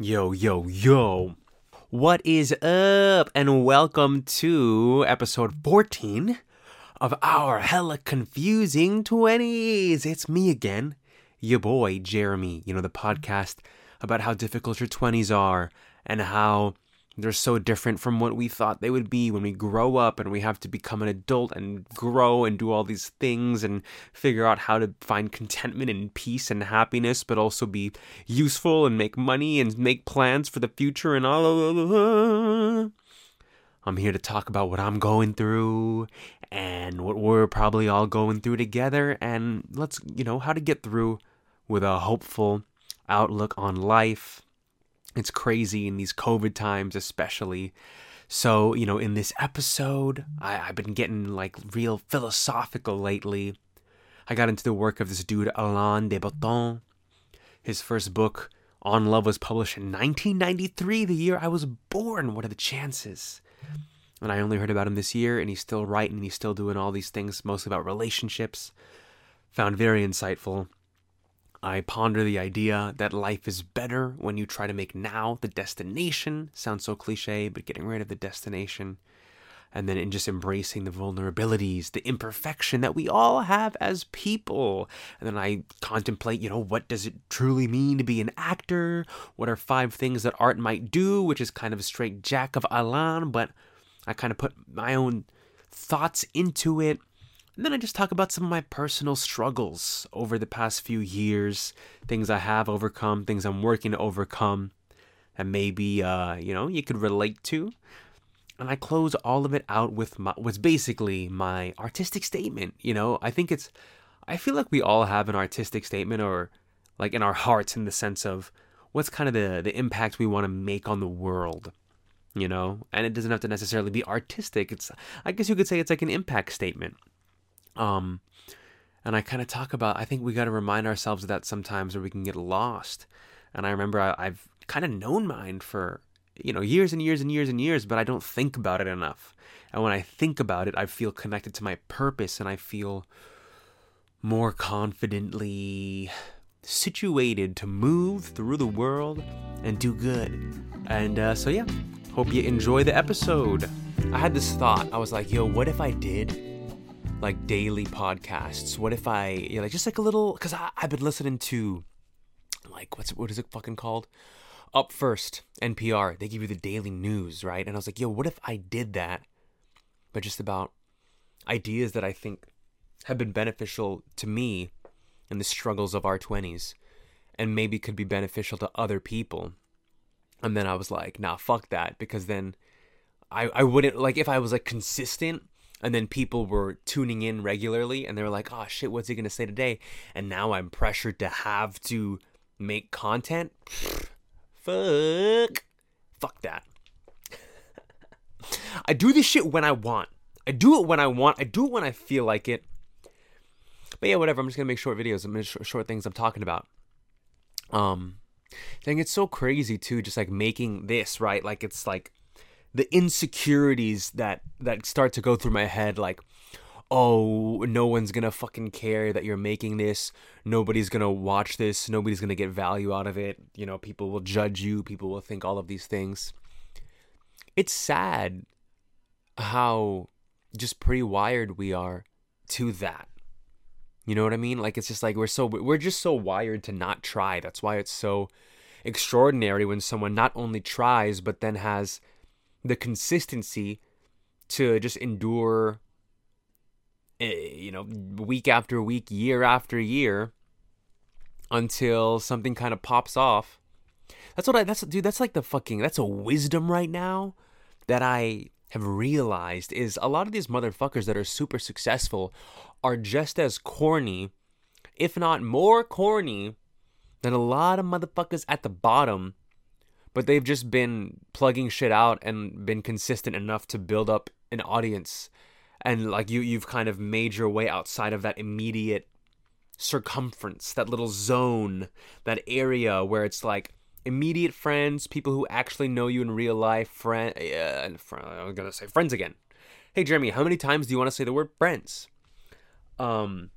Yo, yo, yo. What is up? And welcome to episode 14 of our hella confusing 20s. It's me again, your boy, Jeremy. You know, the podcast about how difficult your 20s are and how they're so different from what we thought they would be when we grow up and we have to become an adult and grow and do all these things and figure out how to find contentment and peace and happiness, but also be useful and make money and make plans for the future and all. I'm here to talk about what I'm going through and what we're probably all going through together and let's, you know, how to get through with a hopeful outlook on life it's crazy in these COVID times, especially. So, you know, in this episode, I, have been getting like real philosophical lately. I got into the work of this dude, Alain de Botton. His first book, On Love, was published in 1993, the year I was born. What are the chances? And I only heard about him this year, and he's still writing, and he's still doing all these things, mostly about relationships. Found very insightful. I ponder the idea that life is better when you try to make now the destination. Sounds so cliche, but getting rid of the destination. And then in just embracing the vulnerabilities, the imperfection that we all have as people. And then I contemplate, you know, what does it truly mean to be an actor? What are five things that art might do, which is kind of a straight jack of Alain, but I kind of put my own thoughts into it and then I just talk about some of my personal struggles over the past few years, things I have overcome, things I'm working to overcome, and maybe uh, you know you could relate to. And I close all of it out with my was basically my artistic statement. You know, I think it's I feel like we all have an artistic statement or like in our hearts in the sense of what's kind of the the impact we want to make on the world you know and it doesn't have to necessarily be artistic it's i guess you could say it's like an impact statement um, and I kind of talk about, I think we got to remind ourselves of that sometimes or we can get lost. And I remember I, I've kind of known mine for, you know, years and years and years and years, but I don't think about it enough. And when I think about it, I feel connected to my purpose and I feel more confidently situated to move through the world and do good. And uh, so, yeah, hope you enjoy the episode. I had this thought. I was like, yo, what if I did like daily podcasts? What if I, you know, like just like a little, because I've been listening to like what's what is it fucking called? Up First, NPR. They give you the daily news, right? And I was like, yo, what if I did that, but just about ideas that I think have been beneficial to me in the struggles of our 20s and maybe could be beneficial to other people. And then I was like, nah, fuck that. Because then I, I wouldn't, like, if I was like consistent and then people were tuning in regularly and they were like oh shit what's he gonna say today? And now i'm pressured to have to make content? Fuck. Fuck that. I do this shit when i want. I do it when i want. I do it when i feel like it. But yeah whatever. I'm just gonna make short videos. I'm gonna sh- short things i'm talking about. Um I think it's so crazy too just like making this right? Like it's like the insecurities that that start to go through my head like oh no one's gonna fucking care that you're making this. Nobody's gonna watch this. Nobody's gonna get value out of it. You know people will judge you. People will think all of these things. It's sad how just pre-wired we are to that. You know what i mean? Like it's just like we're so we're just so wired to not try. That's why it's so extraordinary when someone not only tries but then has the consistency to just endure eh, you know week after week year after year until something kind of pops off. That's what i that's dude that's like the fucking that's a wisdom right now that i have realized is a lot of these motherfuckers that are super successful are just as corny if not more corny than a lot of motherfuckers at the bottom but they've just been plugging shit out and been consistent enough to build up an audience. And like you you've kind of made your way outside of that immediate circumference that little zone that area where it's like immediate friends people who actually know you in real life friend uh, i'm gonna say friends again. Hey jeremy how many times do you want to say the word friends? Um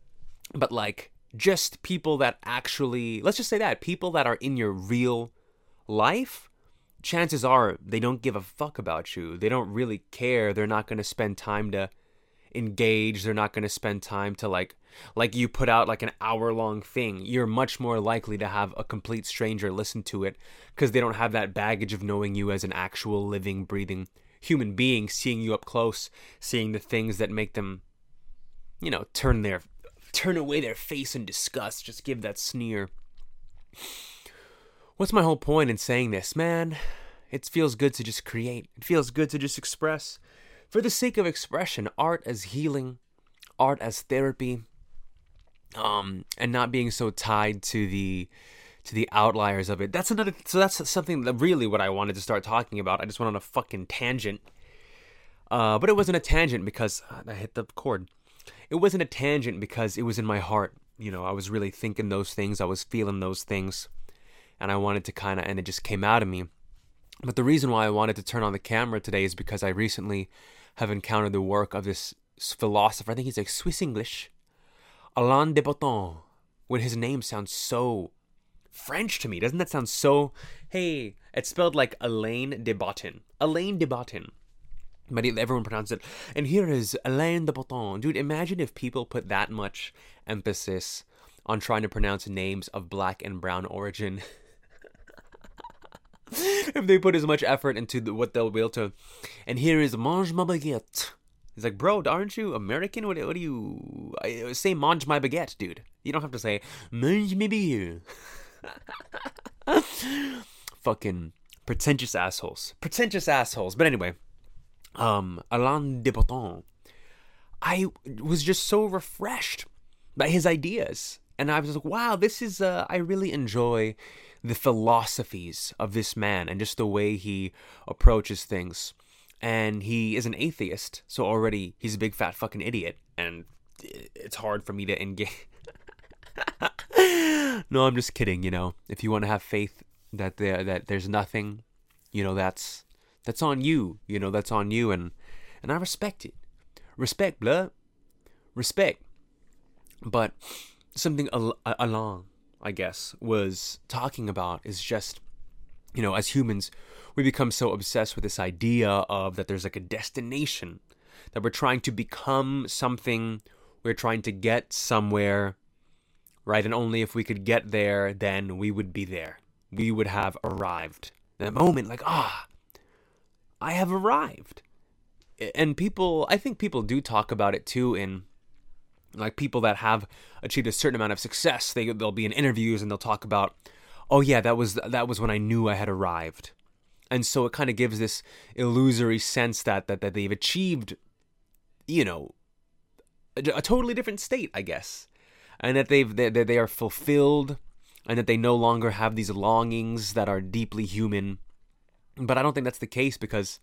but like just people that actually let's just say that people that are in your real life, chances are they don't give a fuck about you. They don't really care. They're not going to spend time to engage. They're not going to spend time to like like you put out like an hour long thing. You're much more likely to have a complete stranger listen to it because they don't have that baggage of knowing you as an actual living breathing human being, seeing you up close, seeing the things that make them you know, turn their turn away their face in disgust, just give that sneer. What's my whole point in saying this, man? It feels good to just create. It feels good to just express. For the sake of expression, art as healing, art as therapy, um, and not being so tied to the to the outliers of it. That's another. So that's something that really what I wanted to start talking about. I just went on a fucking tangent, uh, but it wasn't a tangent because uh, I hit the chord. It wasn't a tangent because it was in my heart. You know, I was really thinking those things. I was feeling those things, and I wanted to kind of, and it just came out of me. But the reason why I wanted to turn on the camera today is because I recently have encountered the work of this philosopher. I think he's like Swiss English, Alain de Botton. When his name sounds so French to me, doesn't that sound so? Hey, it's spelled like Alain de Botton. Alain de Botton. But everyone pronounces it. And here is Alain de Botton. Dude, imagine if people put that much emphasis on trying to pronounce names of black and brown origin. if they put as much effort into the, what they'll be able to. And here is Mange ma baguette. He's like, bro, aren't you American? What, what do you I, say? Mange my baguette, dude. You don't have to say mange ma baguette. Fucking pretentious assholes. Pretentious assholes. But anyway, um, Alain de Botton. I was just so refreshed by his ideas. And I was like, wow, this is, uh, I really enjoy the philosophies of this man and just the way he approaches things. And he is an atheist, so already he's a big fat fucking idiot, and it's hard for me to engage. no, I'm just kidding. You know, if you want to have faith that there that there's nothing, you know, that's that's on you. You know, that's on you, and and I respect it. Respect, blood. Respect. But something al- along I guess, was talking about is just, you know, as humans, we become so obsessed with this idea of that there's like a destination, that we're trying to become something, we're trying to get somewhere, right? And only if we could get there, then we would be there. We would have arrived. That moment, like, ah, I have arrived. And people, I think people do talk about it too in like people that have achieved a certain amount of success they they'll be in interviews and they'll talk about oh yeah that was that was when I knew I had arrived. And so it kind of gives this illusory sense that that, that they've achieved you know a, a totally different state I guess. And that they've they, they are fulfilled and that they no longer have these longings that are deeply human. But I don't think that's the case because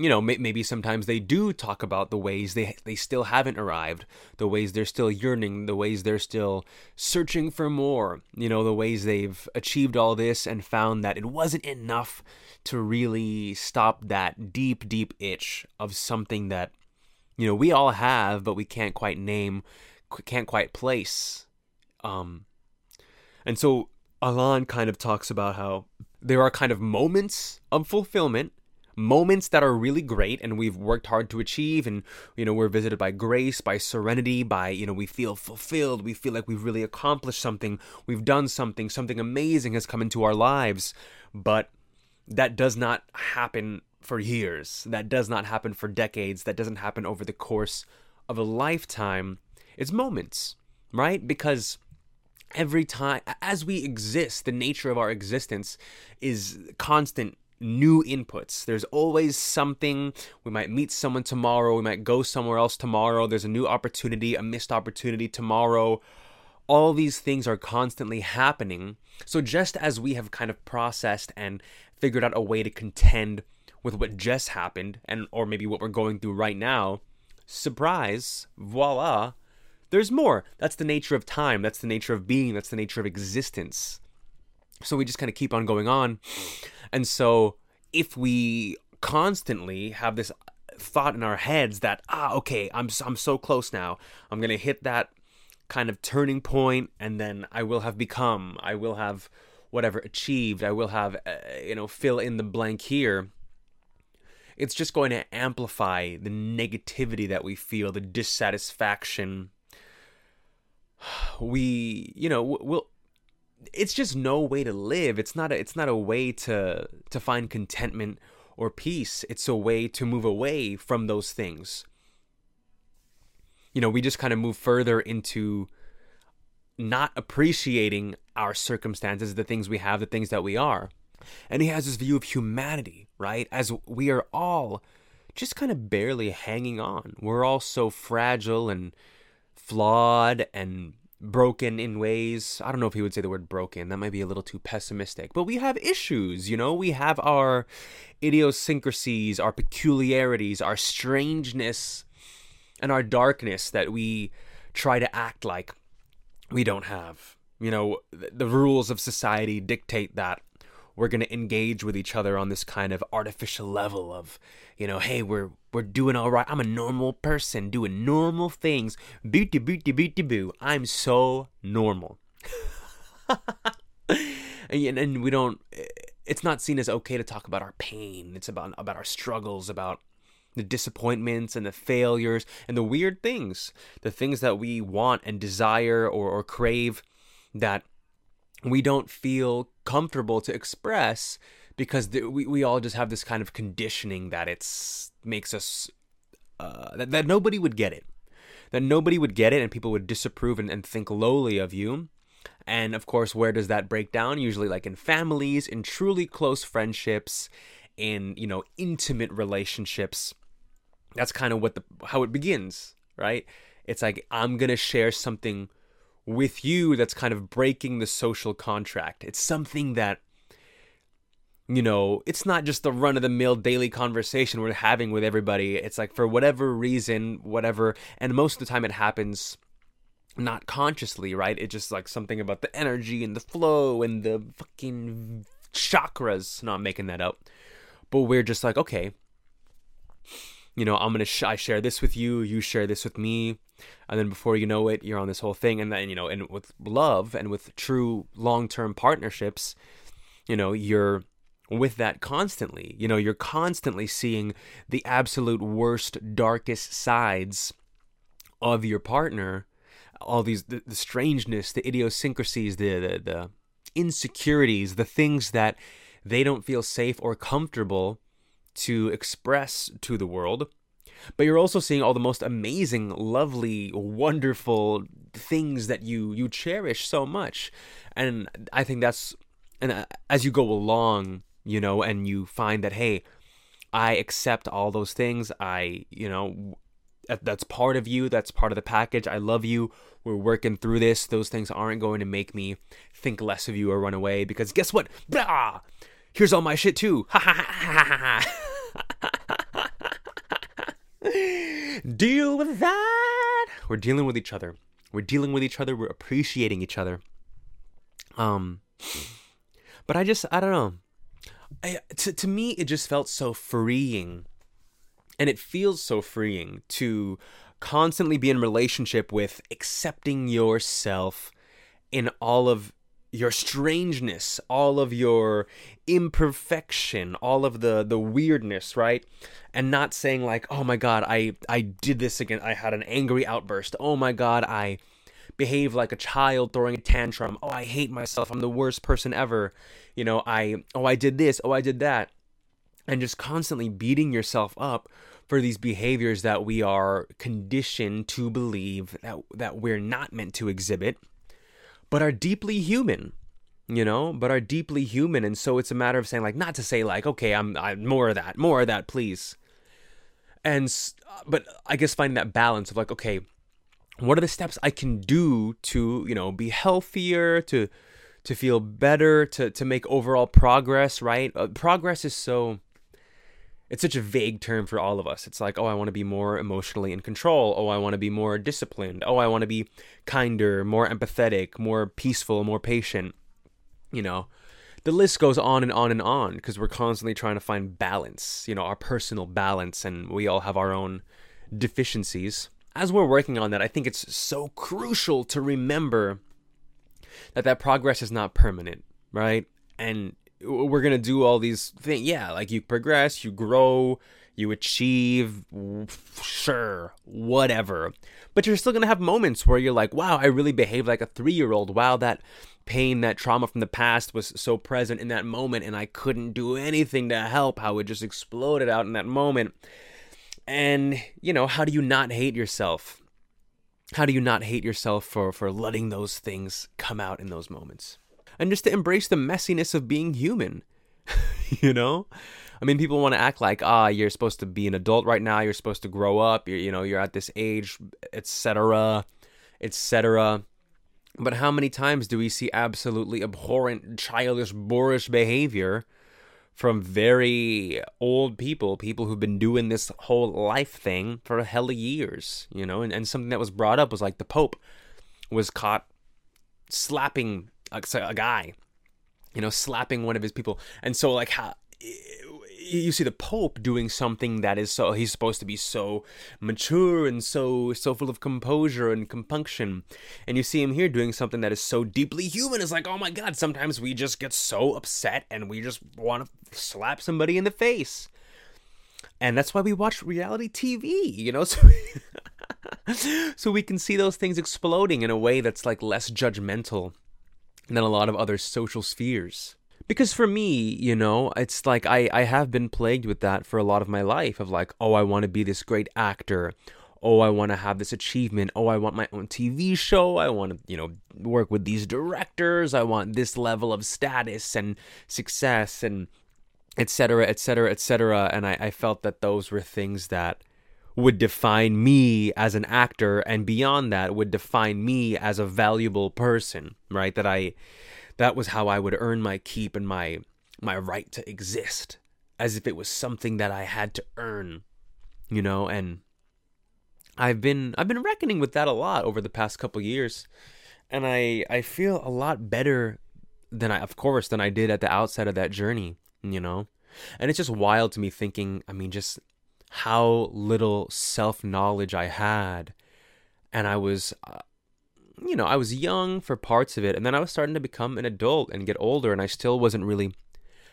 you know, maybe sometimes they do talk about the ways they they still haven't arrived, the ways they're still yearning, the ways they're still searching for more, you know, the ways they've achieved all this and found that it wasn't enough to really stop that deep deep itch of something that you know, we all have but we can't quite name, can't quite place. Um and so Alain kind of talks about how there are kind of moments of fulfillment moments that are really great and we've worked hard to achieve and you know we're visited by grace by serenity by you know we feel fulfilled we feel like we've really accomplished something we've done something something amazing has come into our lives. But that does not happen for years. That does not happen for decades. That doesn't happen over the course of a lifetime. It's moments right? Because every time as we exist the nature of our existence is constant new inputs. There's always something. We might meet someone tomorrow. We might go somewhere else tomorrow. There's a new opportunity, a missed opportunity tomorrow. All these things are constantly happening. So, just as we have kind of processed and figured out a way to contend with what just happened, and or maybe what we're going through right now, surprise, voila, there's more. That's the nature of time. That's the nature of being. That's the nature of existence. So we just kind of keep on going on. And so if we constantly have this thought in our heads that ah okay I'm I'm so close now I'm going to hit that kind of turning point and then I will have become I will have whatever achieved. I will have, uh, you know, fill in the blank here. It's just going to amplify the negativity that we feel, the dissatisfaction. We, you know, we'll. It's just no way to live. It's not a. It's not a way to to find contentment or peace. It's a way to move away from those things. You know, we just kind of move further into not appreciating our circumstances, the things we have, the things that we are. And he has this view of humanity, right? As we are all just kind of barely hanging on. We're all so fragile and flawed and broken in ways. I don't know if he would say the word broken. That might be a little too pessimistic. But we have issues, you know? We have our idiosyncrasies, our peculiarities, our strangeness, and our darkness that we try to act like we don't have. You know, the rules of society dictate that we're going to engage with each other on this kind of artificial level of you know hey we're we're doing all right. I'm a normal person doing normal things. Booty booty booty boo. I'm so normal. And, and we don't it's not seen as okay to talk about our pain. It's about about our struggles about the disappointments and the failures and the weird things the things that we want and desire or, or crave that we don't feel comfortable to express because th- we, we all just have this kind of conditioning that it's makes us uh, that, that nobody would get it. That nobody would get it and people would disapprove and, and think lowly of you. And of course where does that break down? Usually like in families in truly close friendships in you know intimate relationships. That's kind of what the how it begins right? It's like i'm gonna share something with you that's kind of breaking the social contract. It's something that you know, it's not just the run of the mill daily conversation we're having with everybody. It's like for whatever reason, whatever, and most of the time it happens not consciously, right? It's just like something about the energy and the flow and the fucking chakras. Not making that up, but we're just like, okay, you know, I'm gonna sh- I share this with you, you share this with me, and then before you know it, you're on this whole thing, and then you know, and with love and with true long-term partnerships, you know, you're with that constantly. You know, you're constantly seeing the absolute worst, darkest sides of your partner, all these the, the strangeness, the idiosyncrasies, the, the the insecurities, the things that they don't feel safe or comfortable to express to the world. But you're also seeing all the most amazing, lovely, wonderful things that you you cherish so much. And I think that's and uh, as you go along, you know, and you find that hey, I accept all those things. I, you know, that's part of you. That's part of the package. I love you. We're working through this. Those things aren't going to make me think less of you or run away because guess what? Blah! Here's all my shit too. Deal with that. We're dealing with each other. We're dealing with each other. We're appreciating each other. Um, but I just I don't know. I, to to me, it just felt so freeing, and it feels so freeing to constantly be in relationship with accepting yourself in all of your strangeness, all of your imperfection, all of the the weirdness, right? And not saying like, "Oh my god, I I did this again. I had an angry outburst. Oh my god, I behaved like a child throwing a tantrum. Oh, I hate myself. I'm the worst person ever. You know, I oh, I did this. Oh, I did that." And just constantly beating yourself up for these behaviors that we are conditioned to believe that that we're not meant to exhibit but are deeply human you know but are deeply human and so it's a matter of saying like not to say like okay i'm, I'm more of that more of that please and but i guess finding that balance of like okay what are the steps i can do to you know be healthier to to feel better to to make overall progress right uh, progress is so it's such a vague term for all of us. It's like, oh, I want to be more emotionally in control. Oh, I want to be more disciplined. Oh, I want to be kinder, more empathetic, more peaceful, more patient. You know, the list goes on and on and on because we're constantly trying to find balance, you know, our personal balance, and we all have our own deficiencies. As we're working on that, I think it's so crucial to remember that that progress is not permanent. right? And we're gonna do all these things. Yeah, like you progress, you grow, you achieve, sure, whatever. But you're still gonna have moments where you're like, wow, I really behaved like a three year old. Wow, that pain, that trauma from the past was so present in that moment, and I couldn't do anything to help how it just exploded out in that moment. And, you know, how do you not hate yourself? How do you not hate yourself for, for letting those things come out in those moments? And just to embrace the messiness of being human, you know? I mean, people want to act like, ah, you're supposed to be an adult right now. You're supposed to grow up. You're, you know, you're at this age, etc., etc. But how many times do we see absolutely abhorrent, childish, boorish behavior from very old people, people who've been doing this whole life thing for a hell of years, you know? And, and something that was brought up was like the Pope was caught slapping a, a guy, you know, slapping one of his people. And so, like, how you see the Pope doing something that is so he's supposed to be so mature and so so full of composure and compunction, and you see him here doing something that is so deeply human. It's like, oh my god! Sometimes we just get so upset and we just want to slap somebody in the face, and that's why we watch reality TV. You know, so. so we can see those things exploding in a way that's like less judgmental than a lot of other social spheres because for me you know it's like i i have been plagued with that for a lot of my life of like oh i want to be this great actor. Oh i want to have this achievement. Oh i want my own tv show. I want to you know work with these directors. I want this level of status and success and etc etc etc and I, I felt that those were things that would define me as an actor and beyond that would define me as a valuable person right? That i that was how I would earn my keep and my my right to exist, as if it was something that I had to earn, you know. And I've been I've been reckoning with that a lot over the past couple years, and I I feel a lot better than I of course than I did at the outset of that journey, you know. And it's just wild to me thinking, I mean, just how little self knowledge I had, and I was. Uh, You know, I was young for parts of it, and then I was starting to become an adult and get older, and I still wasn't really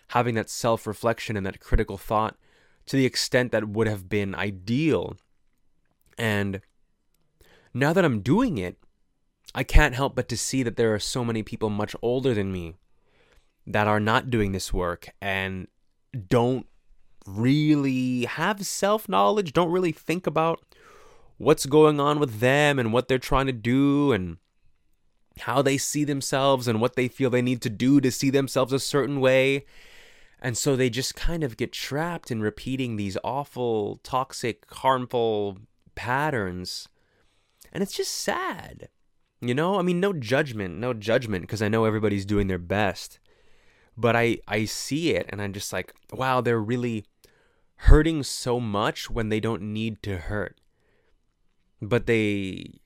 having that self reflection and that critical thought to the extent that would have been ideal. And now that I'm doing it, I can't help but to see that there are so many people much older than me that are not doing this work and don't really have self knowledge, don't really think about what's going on with them and what they're trying to do and how they see themselves and what they feel they need to do to see themselves a certain way. And so they just kind of get trapped in repeating these awful, toxic, harmful patterns. And it's just sad. You know, I mean, no judgment, no judgment, because I know everybody's doing their best. But I, I see it and I'm just like, wow, they're really hurting so much when they don't need to hurt but they,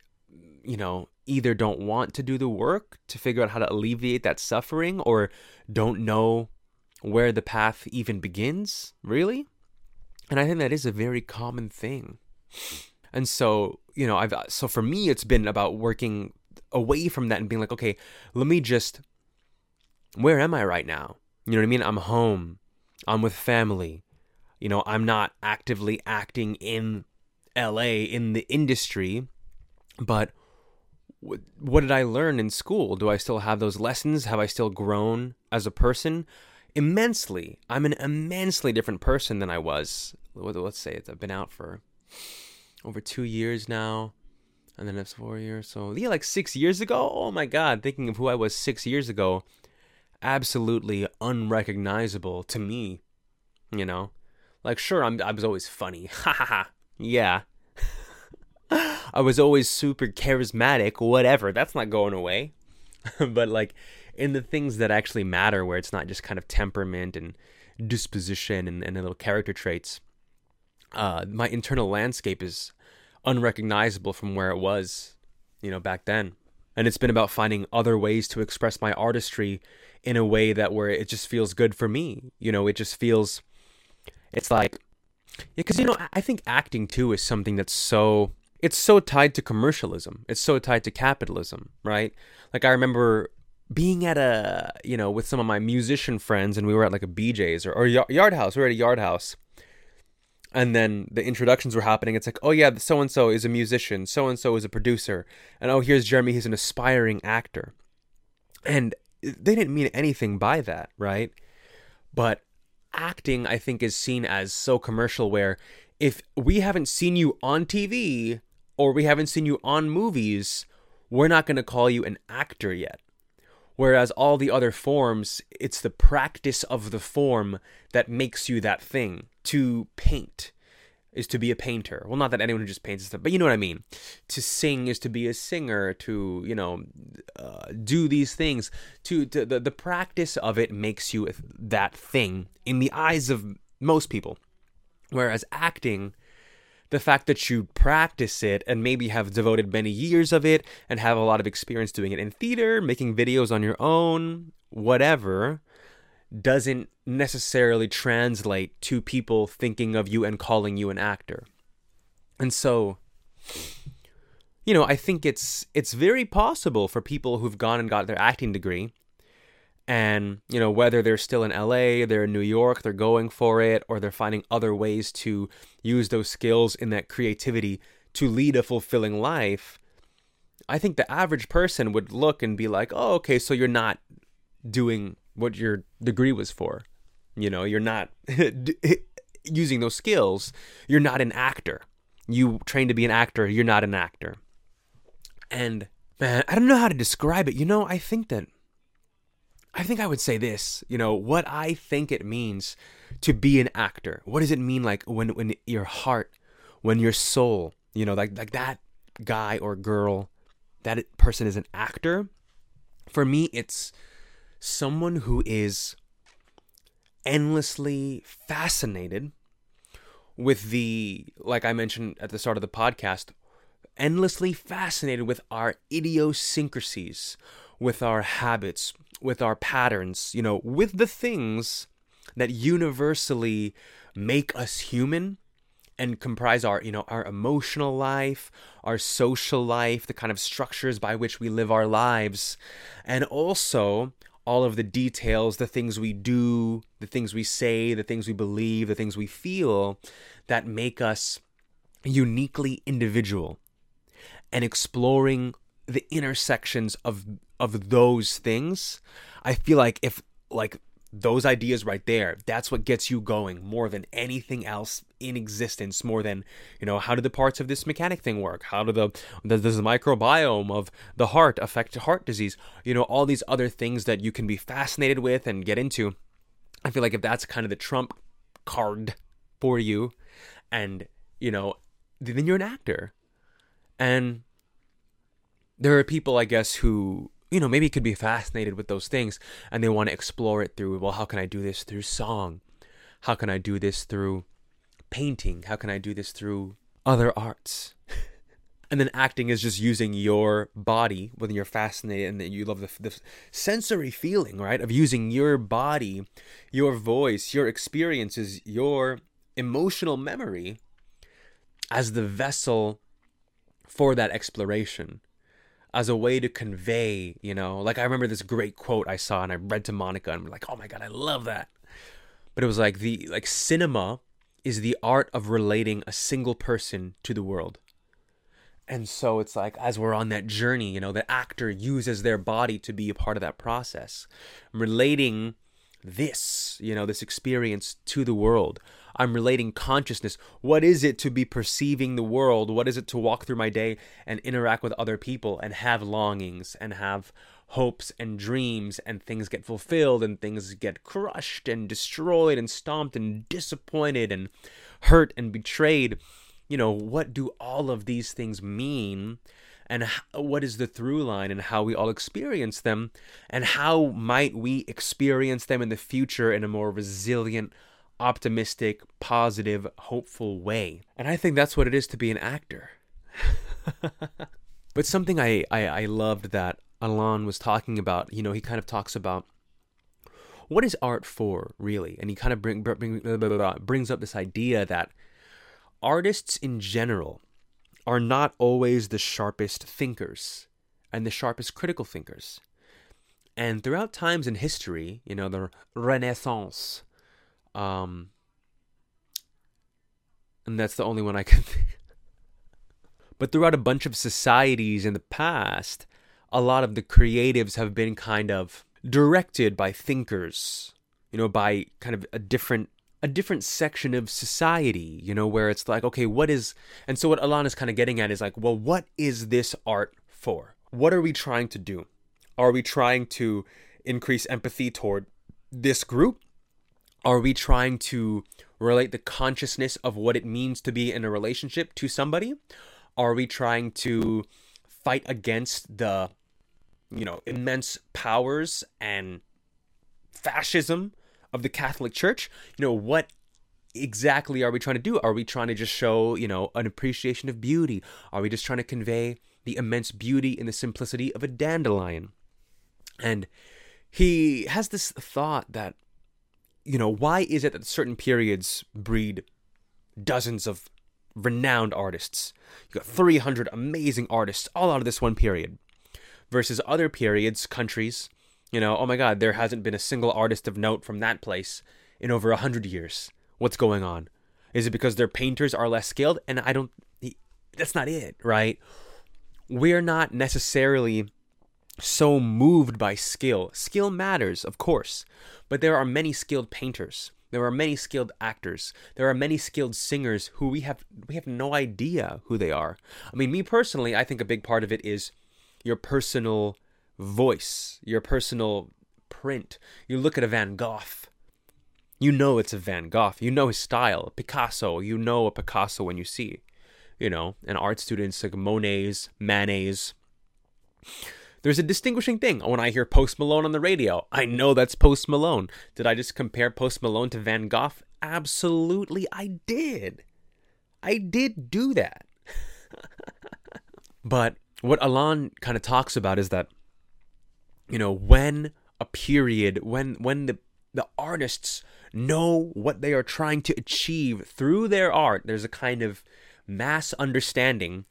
you know, either don't want to do the work to figure out how to alleviate that suffering or don't know where the path even begins, really. And I think that is a very common thing. And so, you know, I've so for me it's been about working away from that and being like, okay, let me just where am I right now? You know what I mean? I'm home. I'm with family. You know, I'm not actively acting in LA in the industry, but what did I learn in school? Do I still have those lessons? Have I still grown as a person? Immensely. I'm an immensely different person than I was. Let's say it. I've been out for over two years now, and then it's four years. So yeah, like six years ago. Oh my God! Thinking of who I was six years ago, absolutely unrecognizable to me. You know, like sure, I'm I was always funny. Ha ha ha yeah. I was always super charismatic, whatever. That's not going away. but like in the things that actually matter, where it's not just kind of temperament and disposition and, and little character traits, uh, my internal landscape is unrecognizable from where it was, you know, back then. And it's been about finding other ways to express my artistry in a way that where it just feels good for me. You know, it just feels, it's like yeah, because you know, I think acting too is something that's so it's so tied to commercialism. It's so tied to capitalism, right? Like I remember being at a you know with some of my musician friends and we were at like a BJ's or, or Yard House. We were at a Yard House, and then the introductions were happening. It's like, oh yeah, so and so is a musician, so and so is a producer, and oh here's Jeremy, he's an aspiring actor, and eh, they didn't mean anything by that, right? But acting, I think, is seen as so commercial. Where if we haven't seen you on TV or we haven't seen you on movies, we're not going to call you an actor yet Whereas all the other forms, it's the practice of the form that makes you that thing. To paint is to be a painter. Well, not that anyone who just paints stuff, but you know what I mean. To sing is to be a singer. To you know, uh, do these things. To, to the the practice of it makes you that thing in the eyes of most people. Whereas acting the fact that you practice it and maybe have devoted many years of it and have a lot of experience doing it in theater, making videos on your own, whatever, doesn't necessarily translate to people thinking of you and calling you an actor. And so you know, I think it's it's very possible for people who've gone and got their acting degree and you know whether they're still in LA, they're in New York, they're going for it or they're finding other ways to use those skills in that creativity to lead a fulfilling life. I think the average person would look and be like, "Oh, okay, so you're not doing what your degree was for. You know, you're not using those skills. You're not an actor. You trained to be an actor, you're not an actor." And man, I don't know how to describe it. You know, I think that I think I would say this, you know, what I think it means to be an actor. What does it mean like when when your heart, when your soul, you know, like like that guy or girl, that person is an actor? For me, it's someone who is endlessly fascinated with the like I mentioned at the start of the podcast, endlessly fascinated with our idiosyncrasies, with our habits, with our patterns, you know, with the things that universally make us human and comprise our, you know, our emotional life, our social life, the kind of structures by which we live our lives, and also all of the details, the things we do, the things we say, the things we believe, the things we feel that make us uniquely individual and exploring the intersections of of those things, I feel like if like those ideas right there, that's what gets you going more than anything else in existence. More than you know, how do the parts of this mechanic thing work? How do the does the microbiome of the heart affect heart disease? You know, all these other things that you can be fascinated with and get into. I feel like if that's kind of the trump card for you, and you know, then you're an actor, and there are people, I guess, who you know, maybe could be fascinated with those things and they want to explore it through, well, how can I do this through song? How can I do this through painting? How can I do this through other arts? and then acting is just using your body when you're fascinated and you love the, the sensory feeling, right? Of using your body, your voice, your experiences, your emotional memory as the vessel for that exploration as a way to convey, you know, like I remember this great quote I saw and I read to Monica and I'm like, oh my God, I love that. But it was like the like cinema is the art of relating a single person to the world. And so it's like as we're on that journey, you know, the actor uses their body to be a part of that process, relating this, you know, this experience to the world. I'm relating consciousness. What is it to be perceiving the world? What is it to walk through my day and interact with other people and have longings and have hopes and dreams and things get fulfilled and things get crushed and destroyed and stomped and disappointed and hurt and betrayed? You know, what do all of these things mean? And what is the through line and how we all experience them and how might we experience them in the future in a more resilient optimistic positive hopeful way. And i think that's what it is to be an actor. But something I, I i loved that alan was talking about you know he kind of talks about what is art for really? And he kind of bring, bring, blah, blah, blah, brings up this idea that artists in general are not always the sharpest thinkers and the sharpest critical thinkers. And throughout times in history, you know, the Renaissance, um, and that's the only one I can think. But throughout a bunch of societies in the past, a lot of the creatives have been kind of directed by thinkers, you know, by kind of a different a different section of society, you know, where it's like, okay, what is and so what Alan is kind of getting at is like, well, what is this art for? What are we trying to do? Are we trying to increase empathy toward this group? Are we trying to relate the consciousness of what it means to be in a relationship to somebody? Are we trying to fight against the, you know, immense powers and fascism of the Catholic Church? You know, what exactly are we trying to do? Are we trying to just show, you know, an appreciation of beauty? Are we just trying to convey the immense beauty and the simplicity of a dandelion? And he has this thought that, you know, why is it that certain periods breed dozens of renowned artists? You got 300 amazing artists all out of this one period. Versus other periods, countries, you know, oh my god, there hasn't been a single artist of note from that place in over a hundred years. What's going on? Is it because their painters are less skilled? And I don't, that's not it, right? We're not necessarily so moved by skill. Skill matters, of course, but there are many skilled painters. There are many skilled actors. There are many skilled singers who we have we have no idea who they are. I mean, me personally, I think a big part of it is your personal voice, your personal print. You look at a Van Gogh, you know it's a Van Gogh. You know his style. Picasso, you know a Picasso when you see, you know, an art students like Monet's, Manet's there's a distinguishing thing. When I hear Post Malone on the radio, I know that's Post Malone. Did I just compare Post Malone to Van Gogh? Absolutely, I did. I did do that. but what Alan kind of talks about is that, you know, when a period, when when the the artists know what they are trying to achieve through their art, there's a kind of mass understanding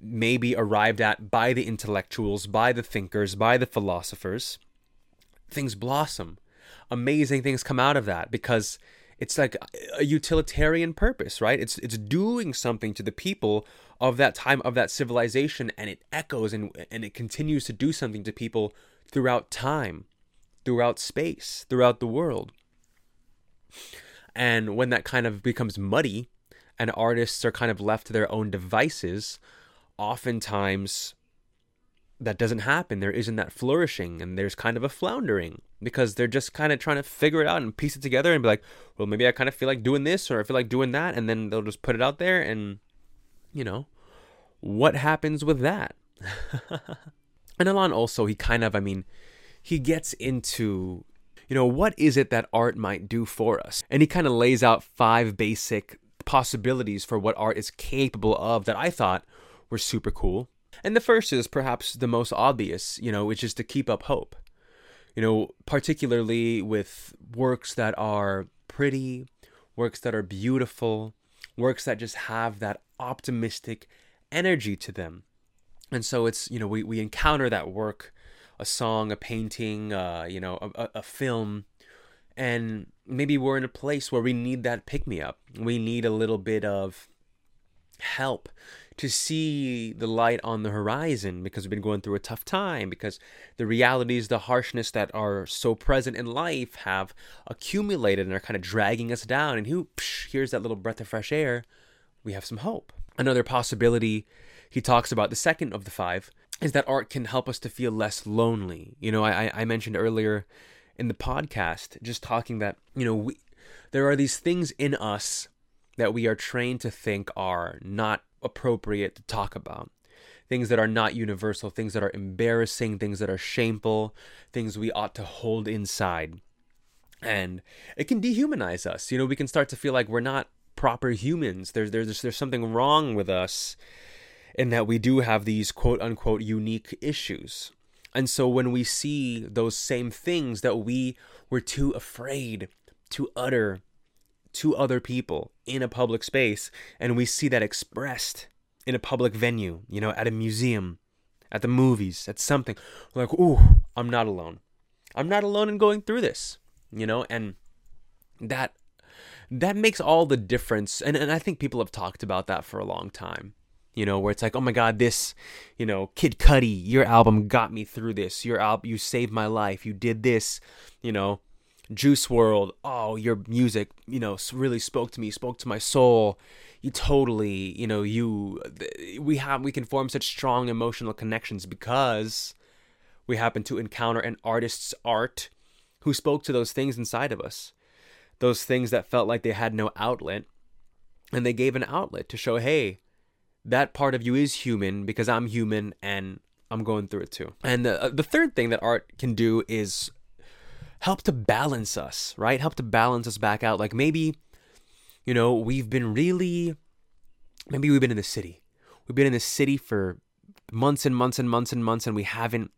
may be arrived at by the intellectuals, by the thinkers, by the philosophers, things blossom. Amazing things come out of that because it's like a utilitarian purpose, right? It's it's doing something to the people of that time of that civilization and it echoes and and it continues to do something to people throughout time, throughout space, throughout the world. And when that kind of becomes muddy and artists are kind of left to their own devices, oftentimes that doesn't happen. There isn't that flourishing, and there's kind of a floundering because they're just kind of trying to figure it out and piece it together and be like, well, maybe I kind of feel like doing this or I feel like doing that, and then they'll just put it out there, and you know, what happens with that? and Alon also, he kind of, I mean, he gets into, you know, what is it that art might do for us? And he kind of lays out five basic possibilities for what art is capable of that I thought were super cool. And the first is perhaps the most obvious, you know, which is to keep up hope. You know, particularly with works that are pretty, works that are beautiful, works that just have that optimistic energy to them. And so it's, you know, we, we encounter that work, a song, a painting, uh, you know, a, a film, and maybe we're in a place where we need that pick me up. We need a little bit of help to see the light on the horizon because we've been going through a tough time because the realities the harshness that are so present in life have accumulated and are kind of dragging us down. And who here's that little breath of fresh air? We have some hope. Another possibility he talks about the second of the five is that art can help us to feel less lonely you know i, I mentioned earlier in the podcast just talking that you know we, there are these things in us that we are trained to think are not appropriate to talk about. Things that are not universal, things that are embarrassing, things that are shameful, things we ought to hold inside. And it can dehumanize us. You know, we can start to feel like we're not proper humans. There's there's there's something wrong with us in that we do have these quote unquote unique issues. And so when we see those same things that we were too afraid to utter to other people in a public space and we see that expressed in a public venue, you know, at a museum, at the movies, at something. We're like, ooh, I'm not alone. I'm not alone in going through this, you know, and that that makes all the difference. And, and I think people have talked about that for a long time you know, where it's like, oh my God, this, you know, Kid Cudi, your album got me through this. Your album, you saved my life. You did this, you know, Juice WRLD. Oh, your music, you know, really spoke to me, spoke to my soul. You totally, you know, you, we have, we can form such strong emotional connections because we happen to encounter an artist's art who spoke to those things inside of us, those things that felt like they had no outlet, and they gave an outlet to show, hey that part of you is human because I'm human and I'm going through it too. And the, uh, the third thing that art can do is help to balance us, right? Help to balance us back out. Like maybe, you know, we've been really, maybe we've been in the city. We've been in the city for months and months and months and months, and we haven't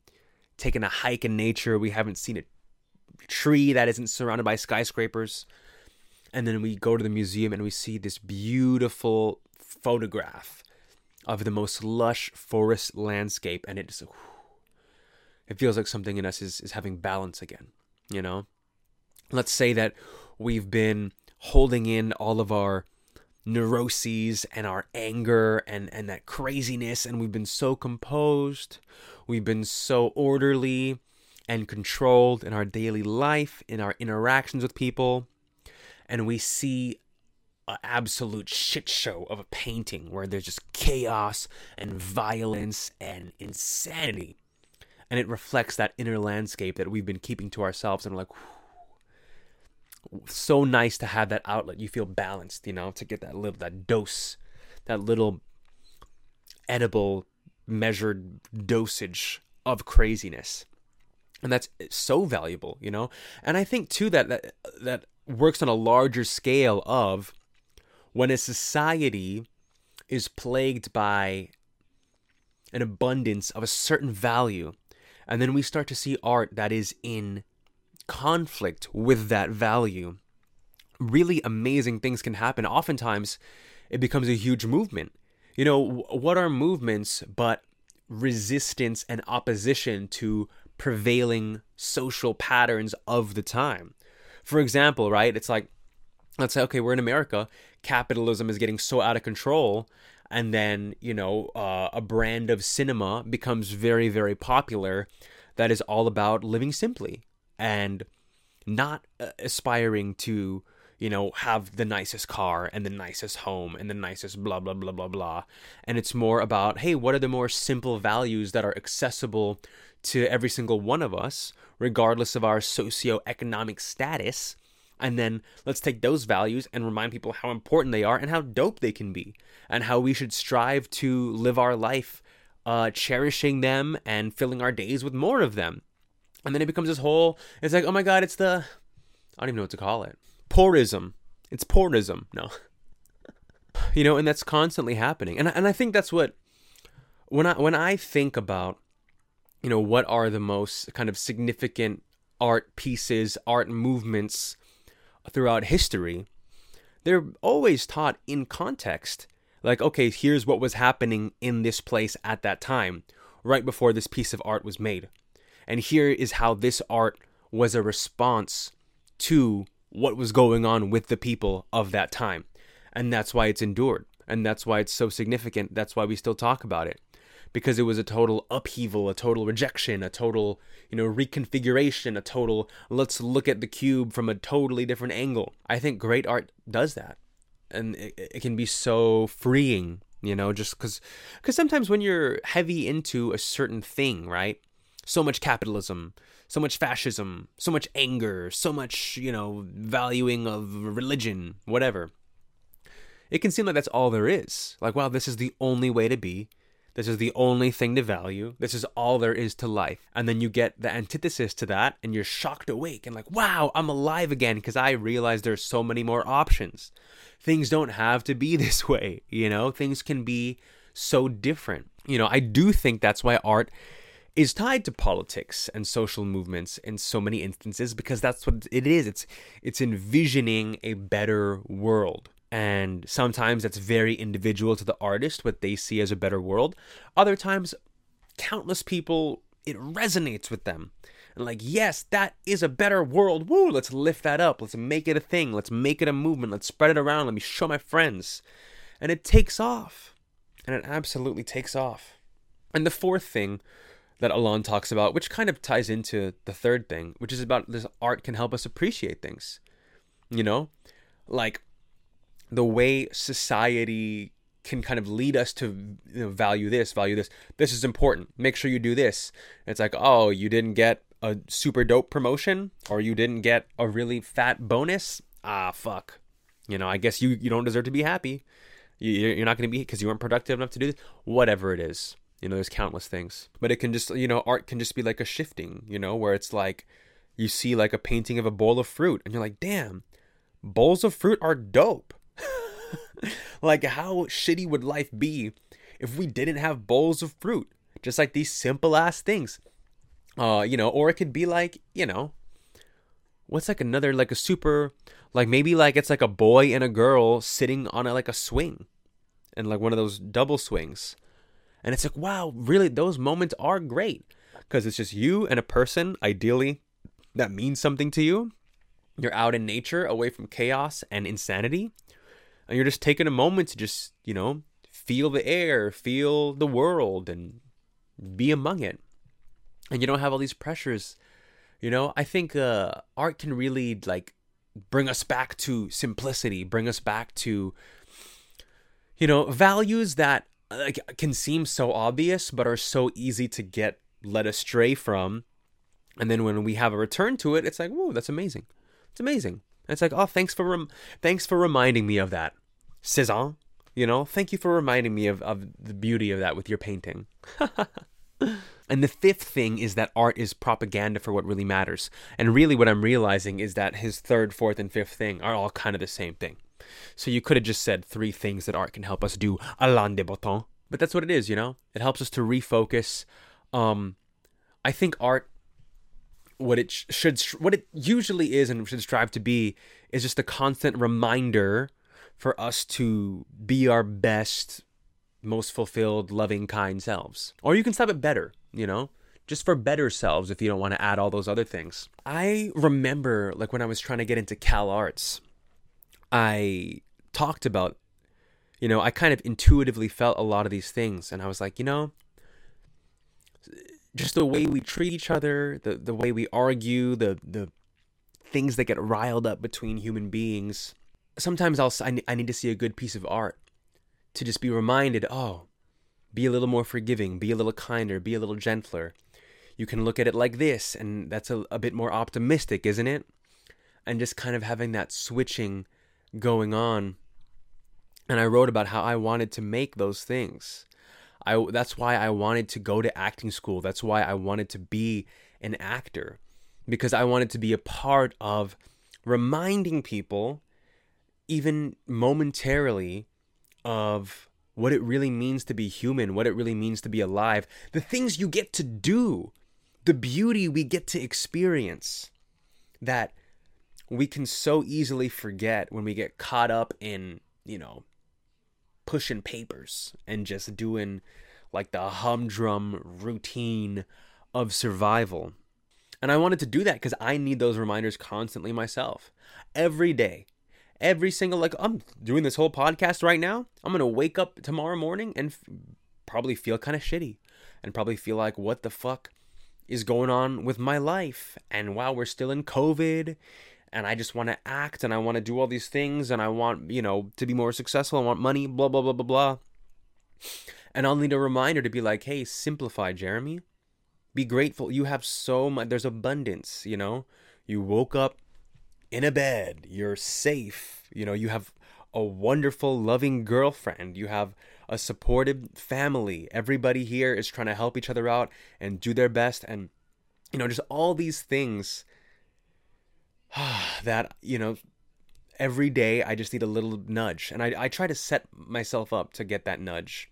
taken a hike in nature. We haven't seen a tree that isn't surrounded by skyscrapers. And then we go to the museum and we see this beautiful photograph of the most lush forest landscape, and it just it feels like something in us is, is having balance again. You know, let's say that we've been holding in all of our neuroses and our anger and and that craziness and we've been so composed we've been so orderly and controlled in our daily life in our interactions with people and we see an absolute shit show of a painting where there's just chaos and violence and insanity. And it reflects that inner landscape that we've been keeping to ourselves. And like, whew. so nice to have that outlet. You feel balanced, you know, to get that little, that dose, that little edible, measured dosage of craziness. And that's so valuable, you know? And I think too that that, that works on a larger scale of when a society is plagued by an abundance of a certain value, and then we start to see art that is in conflict with that value, really amazing things can happen. Oftentimes, it becomes a huge movement. You know, what are movements but resistance and opposition to prevailing social patterns of the time? For example, right? It's like, let's say, okay, we're in America capitalism is getting so out of control and then you know uh, a brand of cinema becomes very very popular that is all about living simply and not uh, aspiring to you know have the nicest car and the nicest home and the nicest blah blah blah blah blah. And it's more about hey what are the more simple values that are accessible to every single one of us regardless of our socioeconomic status and then let's take those values and remind people how important they are and how dope they can be, and how we should strive to live our life uh, cherishing them and filling our days with more of them. And then it becomes this whole, it's like, oh my God, it's the, I don't even know what to call it. Poorism. It's poorism. No. you know, and that's constantly happening. And, and I think that's what, when I, when I think about, you know, what are the most kind of significant art pieces, art movements throughout history, they're always taught in context. Like, okay, here's what was happening in this place at that time, right before this piece of art was made. And here is how this art was a response to what was going on with the people of that time. And that's why it's endured. And that's why it's so significant. That's why we still talk about it because it was a total upheaval, a total rejection, a total, you know, reconfiguration, a total let's look at the cube from a totally different angle. I think great art does that. And it, it can be so freeing, you know, just cuz cuz sometimes when you're heavy into a certain thing, right? So much capitalism, so much fascism, so much anger, so much, you know, valuing of religion, whatever. It can seem like that's all there is. Like, wow, this is the only way to be this is the only thing to value. This is all there is to life. And then you get the antithesis to that and you're shocked awake and like, wow, I'm alive again because I realize there's so many more options. Things don't have to be this way, you know? Things can be so different. You know, I do think that's why art is tied to politics and social movements in so many instances because that's what it is. It's it's envisioning a better world and sometimes that's very individual to the artist what they see as a better world other times countless people it resonates with them. And like, yes, that is a better world. Woo, let's lift that up. Let's make it a thing. Let's make it a movement. Let's spread it around. Let me show my friends. And it takes off. And it absolutely takes off. And the fourth thing that Alain talks about, which kind of ties into the third thing, which is about this art can help us appreciate things. You know? Like the way society can kind of lead us to you know, value this, value this. This is important. Make sure you do this. It's like, oh, you didn't get a super dope promotion or you didn't get a really fat bonus. Ah, fuck. You know, I guess you you don't deserve to be happy. You, you're not going to be because you weren't productive enough to do this. Whatever it is, you know, there's countless things. But it can just, you know, art can just be like a shifting. You know, where it's like you see like a painting of a bowl of fruit, and you're like, damn, bowls of fruit are dope like, how shitty would life be if we didn't have bowls of fruit? Just like these simple ass things. Uh, you know, or it could be like, you know, what's like another, like a super, like maybe like it's like a boy and a girl sitting on a, like a swing and like one of those double swings. And it's like, wow, really, those moments are great because it's just you and a person, ideally, that means something to you. You're out in nature, away from chaos and insanity and you're just taking a moment to just you know feel the air feel the world and be among it. And you don't have all these pressures you know? I think uh, art can really like bring us back to simplicity bring us back to you know values that like can seem so obvious but are so easy to get led astray from. And then when we have a return to it it's like whoa that's amazing. It's amazing it's like, oh, thanks for rem- thanks for reminding me of that, Cezanne. You know, thank you for reminding me of, of the beauty of that with your painting. and the fifth thing is that art is propaganda for what really matters. And really, what I'm realizing is that his third, fourth, and fifth thing are all kind of the same thing. So you could have just said three things that art can help us do, Alain de Botton. But that's what it is, you know? It helps us to refocus. Um, I think art what it should what it usually is and should strive to be is just a constant reminder for us to be our best most fulfilled loving kind selves. Or you can stop it better you know? Just for better selves if you don't want to add all those other things. I remember like when i was trying to get into CalArts i talked about you know i kind of intuitively felt a lot of these things and i was like you know just the way we treat each other, the the way we argue, the the things that get riled up between human beings. Sometimes I'll I, I need to see a good piece of art to just be reminded, oh, be a little more forgiving, be a little kinder, be a little gentler. You can look at it like this, and that's a, a bit more optimistic, isn't it? And just kind of having that switching going on. And I wrote about how I wanted to make those things. I that's why I wanted to go to acting school. That's why I wanted to be an actor because I wanted to be a part of reminding people even momentarily of what it really means to be human, what it really means to be alive, the things you get to do, the beauty we get to experience that we can so easily forget when we get caught up in, you know, pushing papers and just doing like the humdrum routine of survival. And I wanted to do that because I need those reminders constantly myself. Every day. Every single, like, I'm doing this whole podcast right now. I'm going to wake up tomorrow morning and f- probably feel kind of shitty and probably feel like, what the fuck is going on with my life? And while we're still in COVID and I just want to act and I want to do all these things and I want, you know, to be more successful. I want money, blah, blah, blah, blah, blah. And I'll need a reminder to be like, hey, simplify, Jeremy. Be grateful. You have so much, there's abundance, you know? You woke up in a bed, you're safe, you know, you have a wonderful, loving girlfriend, you have a supportive family. Everybody here is trying to help each other out and do their best. And, you know, just all these things that you know every day I just need a little nudge, and I I try to set myself up to get that nudge.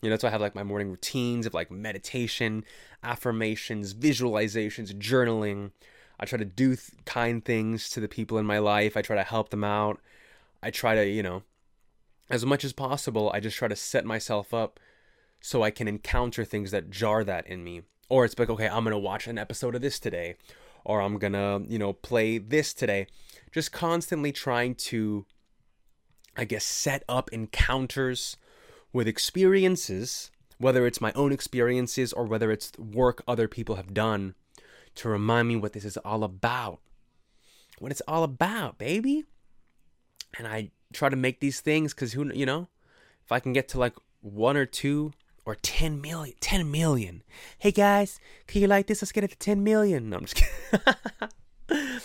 You know, so I have like my morning routines of like meditation, affirmations, visualizations, journaling. I try to do th- kind things to the people in my life. I try to help them out. I try to, you know, as much as possible, I just try to set myself up so I can encounter things that jar that in me. Or it's like, okay, I'm going to watch an episode of this today, or I'm to, you know, play this today. Just constantly trying to, I guess, set up encounters with experiences, whether it's my own experiences or whether it's work other people have done to remind me what this is all about. What it's all about, baby. And I try to make these things because who, you know, if I can get to like one or two or 10 million, 10 million. Hey guys, can you like this? Let's get it to 10 million. No, I'm just kidding.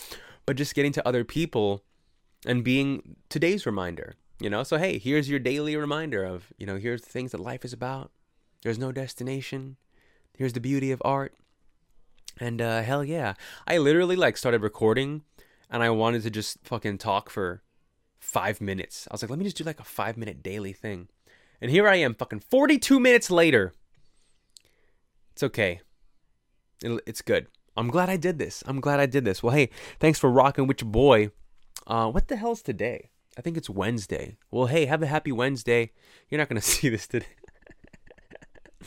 but just getting to other people and being today's reminder, you know? So, hey, here's your daily reminder of, you know, here's the things that life is about. There's no destination. Here's the beauty of art. And uh, hell yeah. I literally like started recording and I wanted to just fucking talk for five minutes. I was like, let me just do like a five minute daily thing. And here I am, fucking 42 minutes later. It's okay. It's good. I'm glad I did this. I'm glad I did this. Well, hey, thanks for rocking with your boy. Uh, what the hell's today? I think it's Wednesday. Well, hey, have a happy Wednesday. You're not going to see this today.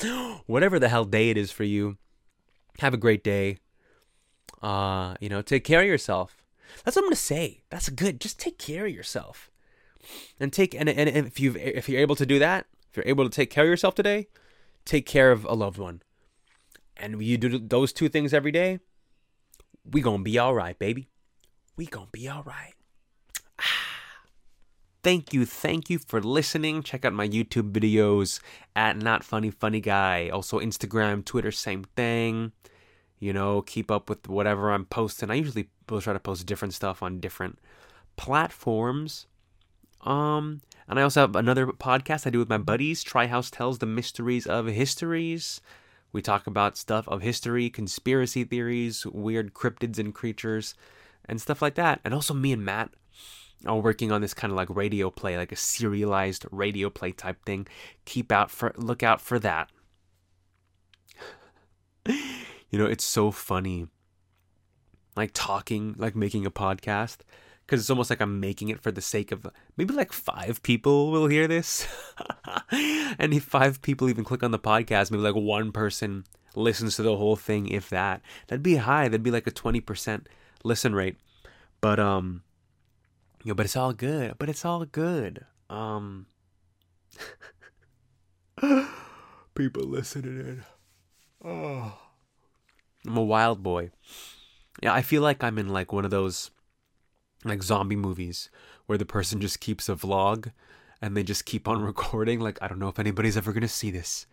Whatever the hell day it is for you, have a great day. Uh, you know, take care of yourself. That's what I'm going to say. That's good. Just take care of yourself and take and, and if you if you're able to do that, if you're able to take care of yourself today, take care of a loved one, and you do those two things every day, we gonna be all right, baby. We gonna be all right. Ah. Thank you, thank you for listening. Check out my YouTube videos at Not Funny Funny Guy. Also Instagram, Twitter, same thing. You know, keep up with whatever I'm posting. I usually will try to post different stuff on different platforms. Um, and I also have another podcast I do with my buddies. House tells the mysteries of histories. We talk about stuff of history, conspiracy theories, weird cryptids and creatures, and stuff like that. And also, me and Matt are working on this kind of like radio play, like a serialized radio play type thing. Keep out for look out for that. you know, it's so funny. Like talking, like making a podcast because it's almost like I'm making it for the sake of maybe like five people will hear this. and if five people even click on the podcast, maybe like one person listens to the whole thing, if that. That'd be high. That'd be like a 20% listen rate. But, um, you know, but it's all good. But it's all good. Um, people listening in. Oh. I'm a wild boy. Yeah, I feel like I'm in like one of those like zombie movies where the person just keeps a vlog and they just keep on recording. Like, I don't know if anybody's ever going to see this,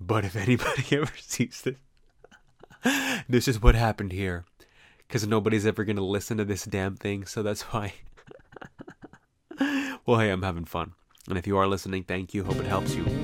but if anybody ever sees this, this is what happened here. Because nobody's ever going to listen to this damn thing, so that's why. well, hey, I'm having fun. And if you are listening, thank you. Hope it helps you.